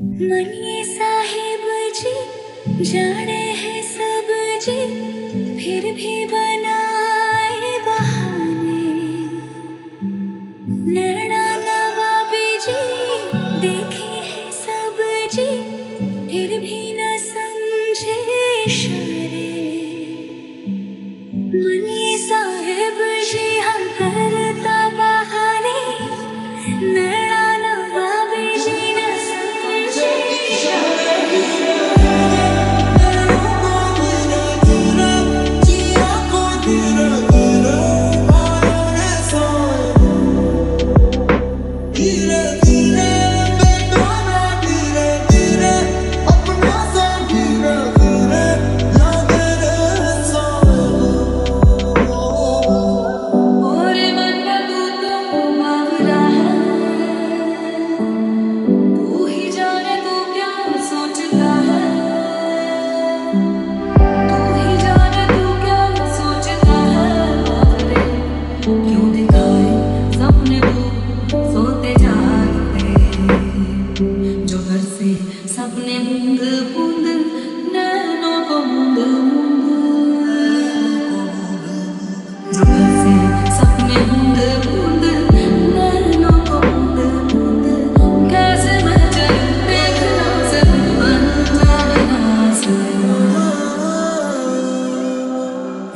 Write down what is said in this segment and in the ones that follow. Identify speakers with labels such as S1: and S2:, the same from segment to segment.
S1: मनिए साहेब जी, जाने हैं सब जी, फिर भी बनाए बहाने। नैना नवाबी जी, देखे हैं सब जी, फिर भी न समझे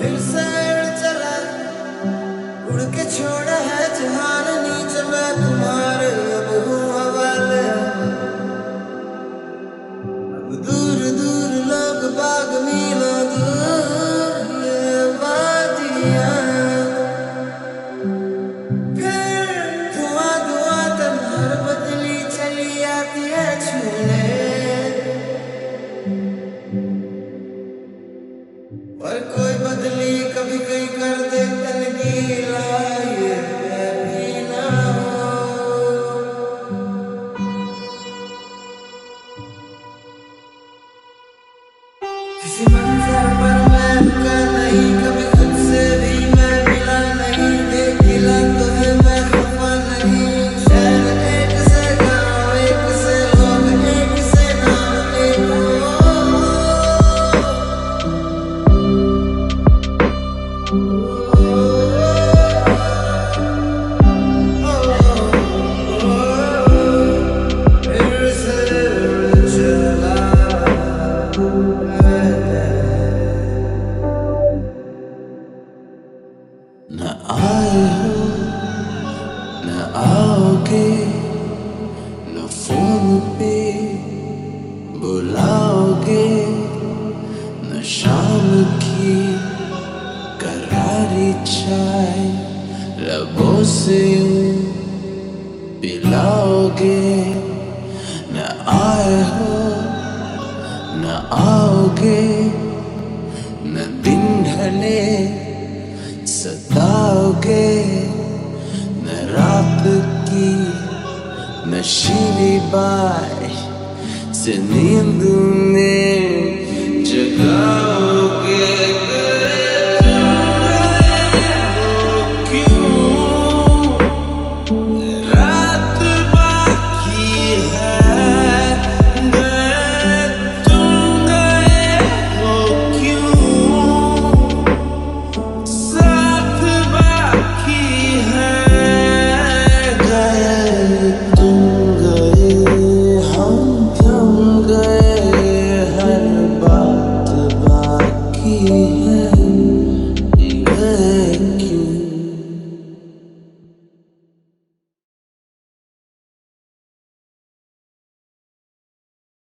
S2: फिर चला। उड़ के छोड़ा है जहान, नीचे मैं अब हूँ। अब दूर दूर लोग बाग मीलों, दूर धुआँ धुआँ तन्हार बदली चली आती है छूने। Semanza para न आए हो न आओगे, न फ़ोन पे बुलाओगे, न शाम की करारी चाय लबों पिलाओगे। न आए हो आओगे न दिन ढले सताओगे। न रात की न नशीली बाय से नींद में